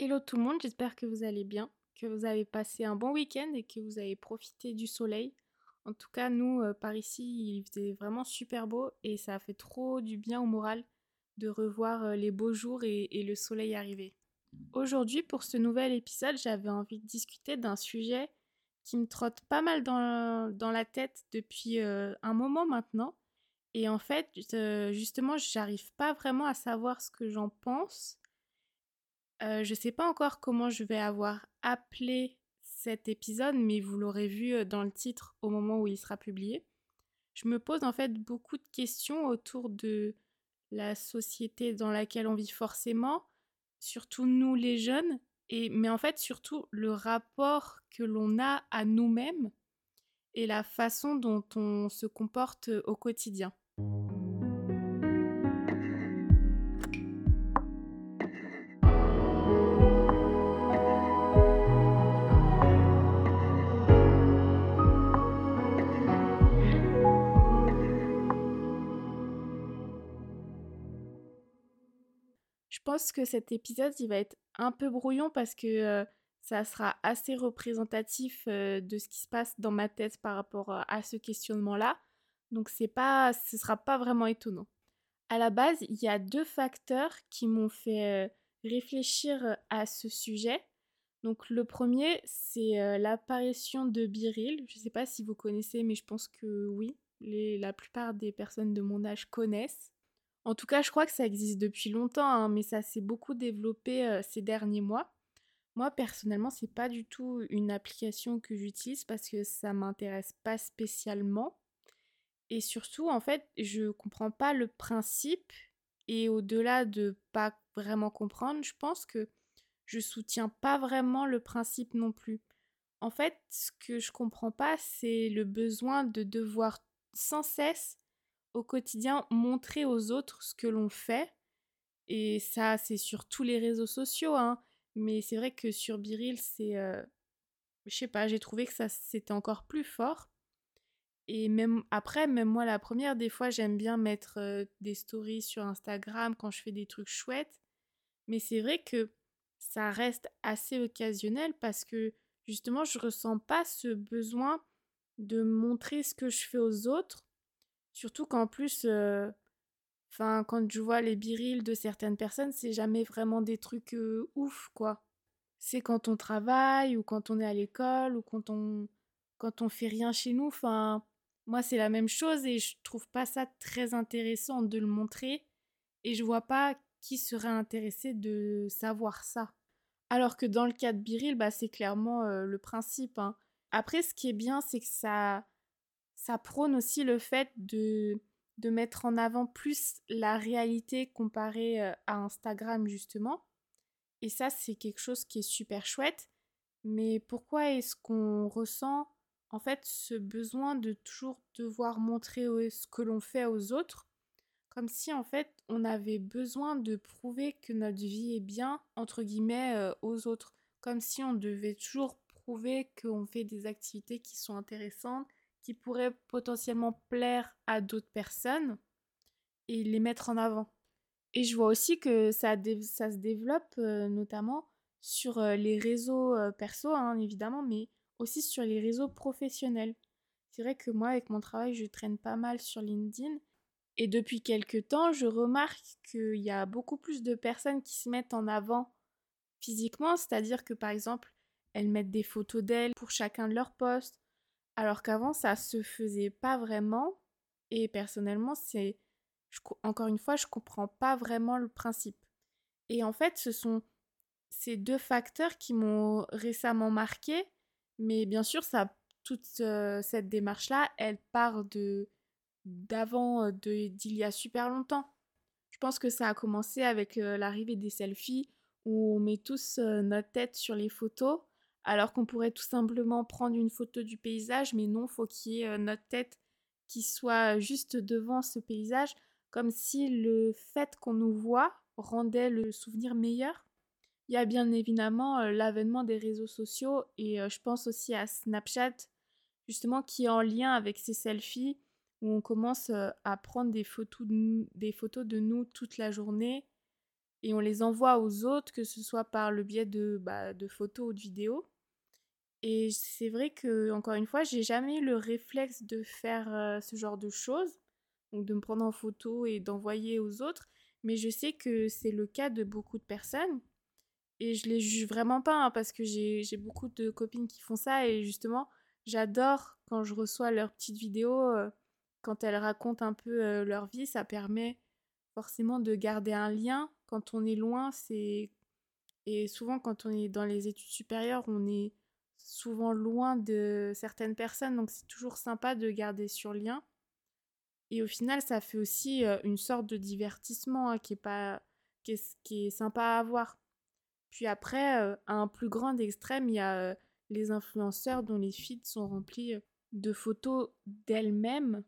Hello tout le monde, j'espère que vous allez bien, que vous avez passé un bon week-end et que vous avez profité du soleil. En tout cas, nous, euh, par ici, il faisait vraiment super beau et ça a fait trop du bien au moral de revoir euh, les beaux jours et, le soleil arriver. Aujourd'hui, pour ce nouvel épisode, j'avais envie de discuter d'un sujet qui me trotte pas mal dans, la tête depuis euh, un moment maintenant. Et en fait, justement, j'arrive pas vraiment à savoir ce que j'en pense euh, je ne sais pas encore comment je vais avoir appelé cet épisode, mais vous l'aurez vu euh, dans le titre au moment où il sera publié. Je me pose en fait beaucoup de questions autour de la société dans laquelle on vit forcément, surtout nous les jeunes, et, mais en fait surtout le rapport que l'on a à nous-mêmes et la façon dont on se comporte au quotidien. Je pense que cet épisode, il va être un peu brouillon parce que ça sera assez représentatif de ce qui se passe dans ma tête par rapport à ce questionnement-là. Donc c'est pas, ce sera pas vraiment étonnant. À la base, il y a deux facteurs qui m'ont fait réfléchir à ce sujet. Donc le premier, c'est l'apparition de Biril. Je ne sais pas si vous connaissez, mais je pense que oui. la plupart des personnes de mon âge connaissent. En tout cas, je crois que ça existe depuis longtemps, hein, mais ça s'est beaucoup développé ces derniers mois. Moi, personnellement, c'est pas du tout une application que j'utilise parce que ça m'intéresse pas spécialement. Et surtout, en fait, je comprends pas le principe. Et au-delà de pas vraiment comprendre, je pense que je soutiens pas vraiment le principe non plus. En fait, ce que je comprends pas, c'est le besoin de devoir sans cesse au quotidien montrer aux autres ce que l'on fait. Et ça, c'est sur tous les réseaux sociaux, hein. Mais c'est vrai que sur Biril, c'est. Euh, je sais pas, j'ai trouvé que ça c'était encore plus fort. Et même après, même moi la première, des fois j'aime bien mettre euh, des stories sur Instagram quand je fais des trucs chouettes. Mais c'est vrai que ça reste assez occasionnel parce que justement je ressens pas ce besoin de montrer ce que je fais aux autres Surtout qu'en plus, enfin, quand je vois les birils de certaines personnes, c'est jamais vraiment des trucs ouf, quoi. C'est quand on travaille ou quand on est à l'école ou quand on quand on fait rien chez nous. Enfin, moi c'est la même chose et je trouve pas ça très intéressant de le montrer et je vois pas qui serait intéressé de savoir ça. Alors que dans le cas de Biril, bah, c'est clairement le principe. Hein. Après, ce qui est bien, c'est que ça, ça prône aussi le fait de, de mettre en avant plus la réalité comparée euh, à Instagram justement. Et ça, c'est quelque chose qui est super chouette. Mais pourquoi est-ce qu'on ressent en fait ce besoin de toujours devoir montrer ce que l'on fait aux autres? Comme si en fait on avait besoin de prouver que notre vie est bien entre guillemets euh, aux autres comme si on devait toujours prouver qu'on fait des activités qui sont intéressantes qui pourraient potentiellement plaire à d'autres personnes et les mettre en avant. Et je vois aussi que ça, se développe euh, notamment sur euh, les réseaux euh, perso, hein, évidemment, mais aussi sur les réseaux professionnels. C'est vrai que moi, avec mon travail, je traîne pas mal sur LinkedIn. Et depuis quelques temps, je remarque qu'il y a beaucoup plus de personnes qui se mettent en avant physiquement, c'est-à-dire que par exemple, elles mettent des photos d'elles pour chacun de leurs posts, alors qu'avant, ça se faisait pas vraiment. Et personnellement, c'est. Encore une fois, je comprends pas vraiment le principe. Et en fait, ce sont ces deux facteurs qui m'ont récemment marqué. Mais bien sûr, ça, toute euh, cette démarche-là, elle part de d'avant, euh, d'il y a super longtemps. Je pense que ça a commencé avec euh, l'arrivée des selfies où on met tous notre tête sur les photos alors qu'on pourrait tout simplement prendre une photo du paysage, mais non, faut qu'il y ait euh, notre tête qui soit juste devant ce paysage, comme si le fait qu'on nous voit rendait le souvenir meilleur. Il y a bien évidemment euh, l'avènement des réseaux sociaux et euh, je pense aussi à Snapchat, justement, qui est en lien avec ces selfies où on commence à prendre des photos, de, des photos de nous toute la journée. et on les envoie aux autres, que ce soit par le biais de, bah, de photos ou de vidéos. Et c'est vrai que, encore une fois, j'ai jamais eu le réflexe de faire ce genre de choses, donc de me prendre en photo et d'envoyer aux autres, mais je sais que c'est le cas de beaucoup de personnes. Et je les juge vraiment pas, hein, parce que j'ai beaucoup de copines qui font ça, et justement, j'adore quand je reçois leurs petites vidéos, quand elles racontent un peu leur vie, ça permet forcément de garder un lien. Quand on est loin, c'est... Et souvent, quand on est dans les études supérieures, on est souvent loin de certaines personnes, donc c'est toujours sympa de garder sur lien. Et au final, ça fait aussi une sorte de divertissement hein, qui, est pas, qui, est, sympa à avoir. Puis après, à un plus grand extrême, il y a les influenceurs dont les feeds sont remplis de photos d'elles-mêmes,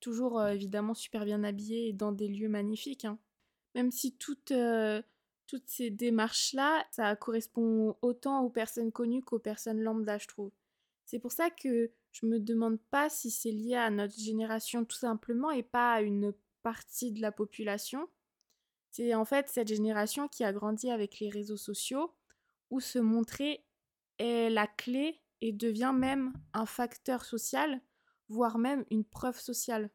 toujours évidemment super bien habillées et dans des lieux magnifiques. Hein. Même si toutes, toutes ces démarches-là, ça correspond autant aux personnes connues qu'aux personnes lambda, je trouve. C'est pour ça que je me demande pas si c'est lié à notre génération tout simplement et pas à une partie de la population. C'est en fait cette génération qui a grandi avec les réseaux sociaux où se montrer est la clé et devient même un facteur social, voire même une preuve sociale.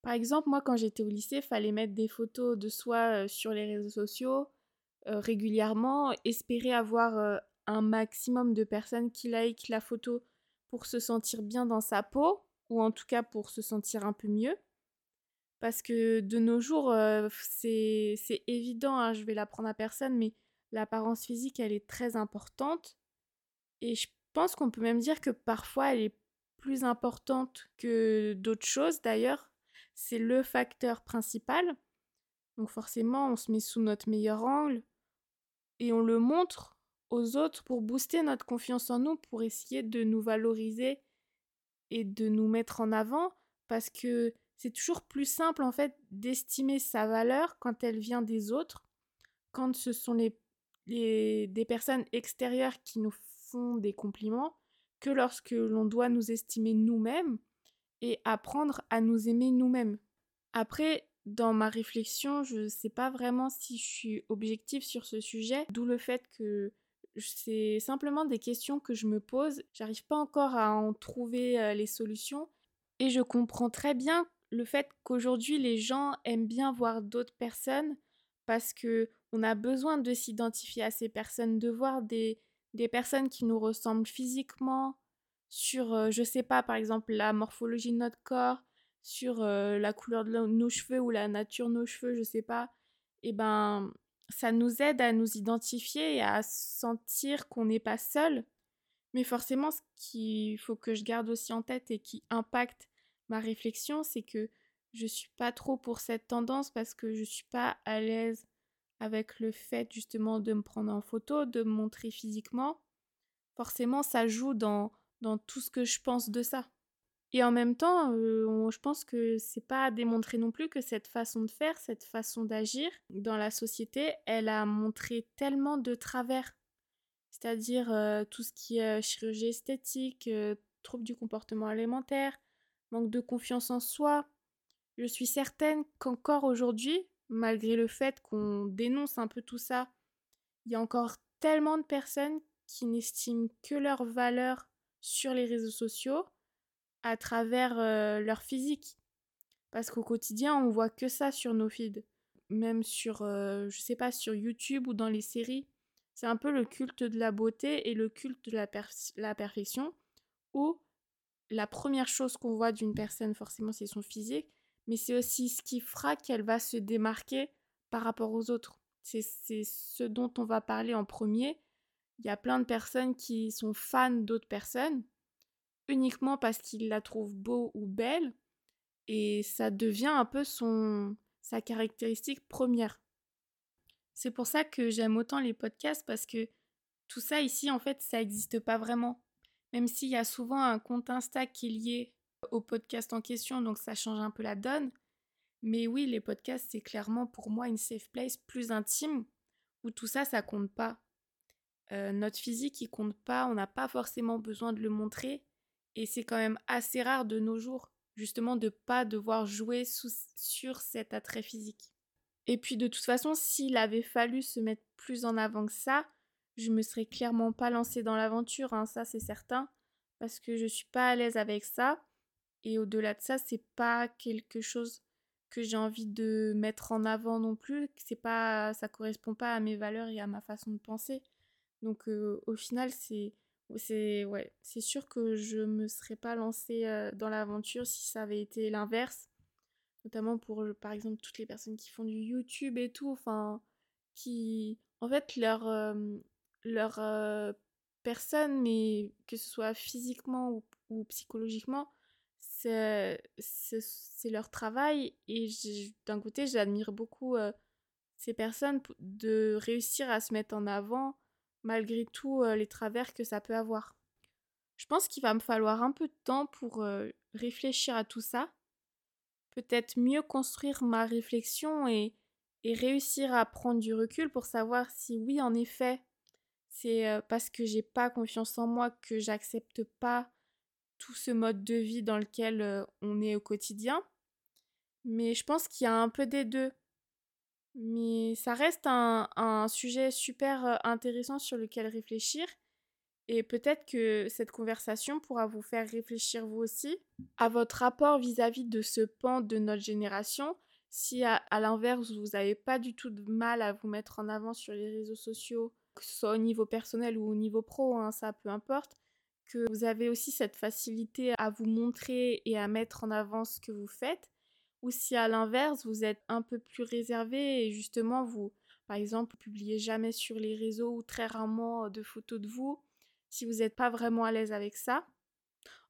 Par exemple, moi quand j'étais au lycée, fallait mettre des photos de soi euh, sur les réseaux sociaux régulièrement, espérer avoir euh, un maximum de personnes qui like la photo pour se sentir bien dans sa peau, ou en tout cas pour se sentir un peu mieux. Parce que de nos jours, euh, c'est évident, hein, je vais l'apprendre à personne, mais l'apparence physique, elle est très importante. Et je pense qu'on peut même dire que parfois, elle est plus importante que d'autres choses d'ailleurs. C'est le facteur principal. Donc forcément, on se met sous notre meilleur angle et on le montre aux autres pour booster notre confiance en nous, pour essayer de nous valoriser et de nous mettre en avant, parce que c'est toujours plus simple en fait d'estimer sa valeur quand elle vient des autres, quand ce sont les, des personnes extérieures qui nous font des compliments, que lorsque l'on doit nous estimer nous-mêmes et apprendre à nous aimer nous-mêmes. Après, dans ma réflexion, je ne sais pas vraiment si je suis objective sur ce sujet, d'où le fait que c'est simplement des questions que je me pose. J'arrive pas encore à en trouver euh, les solutions. Et je comprends très bien le fait qu'aujourd'hui les gens aiment bien voir d'autres personnes parce que on a besoin de s'identifier à ces personnes, de voir des, des personnes qui nous ressemblent physiquement, sur, euh, je sais pas, par exemple, la morphologie de notre corps, sur la couleur de nos cheveux ou la nature de nos cheveux, je sais pas. Et ben, ça nous aide à nous identifier et à sentir qu'on n'est pas seul. Mais forcément, ce qu'il faut que je garde aussi en tête et qui impacte ma réflexion, c'est que je suis pas trop pour cette tendance parce que je suis pas à l'aise avec le fait justement de me prendre en photo, de me montrer physiquement. Forcément, ça joue dans, dans tout ce que je pense de ça. Et en même temps, euh, je pense que c'est pas à démontrer non plus que cette façon de faire, cette façon d'agir dans la société, elle a montré tellement de travers. C'est-à-dire euh, tout ce qui est chirurgie esthétique, euh, troubles du comportement alimentaire, manque de confiance en soi. Je suis certaine qu'encore aujourd'hui, malgré le fait qu'on dénonce un peu tout ça, il y a encore tellement de personnes qui n'estiment que leur valeur sur les réseaux sociaux à travers leur physique. Parce qu'au quotidien, on voit que ça sur nos feeds. Même sur, je sais pas, sur YouTube ou dans les séries. C'est un peu le culte de la beauté et le culte de la, la perfection. Où la première chose qu'on voit d'une personne, forcément, c'est son physique. Mais c'est aussi ce qui fera qu'elle va se démarquer par rapport aux autres. C'est ce dont on va parler en premier. Il y a plein de personnes qui sont fans d'autres personnes uniquement parce qu'il la trouve beau ou belle et ça devient un peu son sa caractéristique première. C'est pour ça que j'aime autant les podcasts parce que tout ça ici en fait ça n'existe pas vraiment. Même s'il y a souvent un compte Insta qui est lié au podcast en question donc ça change un peu la donne. Mais oui, les podcasts c'est clairement pour moi une safe place plus intime où tout ça ça compte pas. Euh, notre physique il compte pas, on n'a pas forcément besoin de le montrer et c'est quand même assez rare de nos jours, justement, de pas devoir jouer sur cet attrait physique. Et puis de toute façon, s'il avait fallu se mettre plus en avant que ça, je me serais clairement pas lancée dans l'aventure, hein, ça c'est certain, parce que je suis pas à l'aise avec ça. Et au-delà de ça, c'est pas quelque chose que j'ai envie de mettre en avant non plus. C'est pas, ça correspond pas à mes valeurs et à ma façon de penser. Donc au final, c'est, c'est, ouais, c'est sûr que je me serais pas lancée dans l'aventure si ça avait été l'inverse. Notamment pour, par exemple, toutes les personnes qui font du YouTube et tout, enfin, qui, en fait, leur, leur personne, mais que ce soit physiquement ou, ou psychologiquement, c'est leur travail et d'un côté j'admire beaucoup ces personnes de réussir à se mettre en avant malgré tout les travers que ça peut avoir. Je pense qu'il va me falloir un peu de temps pour réfléchir à tout ça, peut-être mieux construire ma réflexion et, et réussir à prendre du recul pour savoir si oui en effet c'est parce que j'ai pas confiance en moi que j'accepte pas tout ce mode de vie dans lequel on est au quotidien. Mais je pense qu'il y a un peu des deux. Mais ça reste un, sujet super intéressant sur lequel réfléchir. Et peut-être que cette conversation pourra vous faire réfléchir vous aussi à votre rapport vis-à-vis de ce pan de notre génération. Si à, l'inverse, vous n'avez pas du tout de mal à vous mettre en avant sur les réseaux sociaux, que ce soit au niveau personnel ou au niveau pro, hein, ça peu importe, que vous avez aussi cette facilité à vous montrer et à mettre en avant ce que vous faites, ou si à l'inverse vous êtes un peu plus réservé et justement vous, par exemple, publiez jamais sur les réseaux ou très rarement de photos de vous, si vous n'êtes pas vraiment à l'aise avec ça.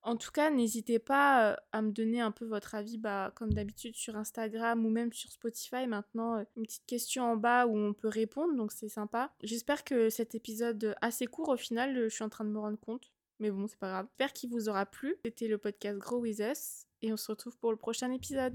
En tout cas, n'hésitez pas à me donner un peu votre avis, bah, comme d'habitude sur Instagram ou même sur Spotify. Maintenant, une petite question en bas où on peut répondre, donc c'est sympa. J'espère que cet épisode assez court, au final, je suis en train de me rendre compte, mais bon, c'est pas grave. J'espère qu'il vous aura plu. C'était le podcast Grow With Us et on se retrouve pour le prochain épisode.